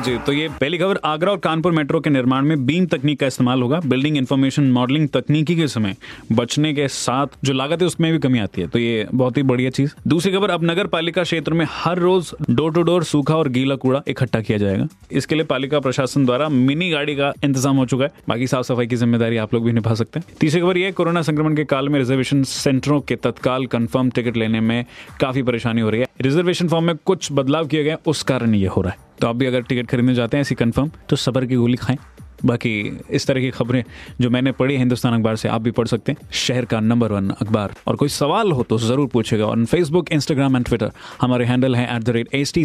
जी तो ये पहली खबर, आगरा और कानपुर मेट्रो के निर्माण में बीम तकनीक का इस्तेमाल होगा। बिल्डिंग इन्फॉर्मेशन मॉडलिंग तकनीकी के समय बचने के साथ जो लागत है, उसमें भी कमी आती है। तो ये बहुत ही बढ़िया चीज़। दूसरी खबर, अब नगर पालिका क्षेत्र में हर रोज डोर टू डोर सूखा और गीला कूड़ा इकट्ठा किया जाएगा। इसके लिए पालिका प्रशासन द्वारा मिनी गाड़ी का इंतज़ाम हो चुका है। बाकी साफ़ सफ़ाई की ज़िम्मेदारी आप लोग भी निभा सकते हैं। तीसरी खबर, ये कोरोना संक्रमण के काल में रिजर्वेशन सेंटरों के तत्काल कंफर्म टिकट लेने में काफ़ी परेशानी हो रही है। रिजर्वेशन फॉर्म में कुछ बदलाव किए गए उस कारण ये हो रहा है। तो आप भी अगर टिकट खरीदने जाते हैं, ऐसी कंफर्म तो सबर की गोली खाएँ। बाकी इस तरह की खबरें जो मैंने पढ़ी हिंदुस्तान अखबार से, आप भी पढ़ सकते हैं। शहर का नंबर वन अखबार। और कोई सवाल हो तो ज़रूर पूछेगा। On Facebook Instagram and Twitter हमारे हैंडल है at the rate H T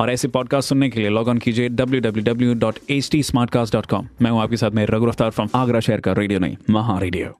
और ऐसे पॉडकास्ट सुनने के लिए लॉग ऑन कीजिए W W W dot H T मैं हूँ आपके साथ, में रघु रफ्तार फ्रॉम आगरा शहर का रेडियो नहीं महा रेडियो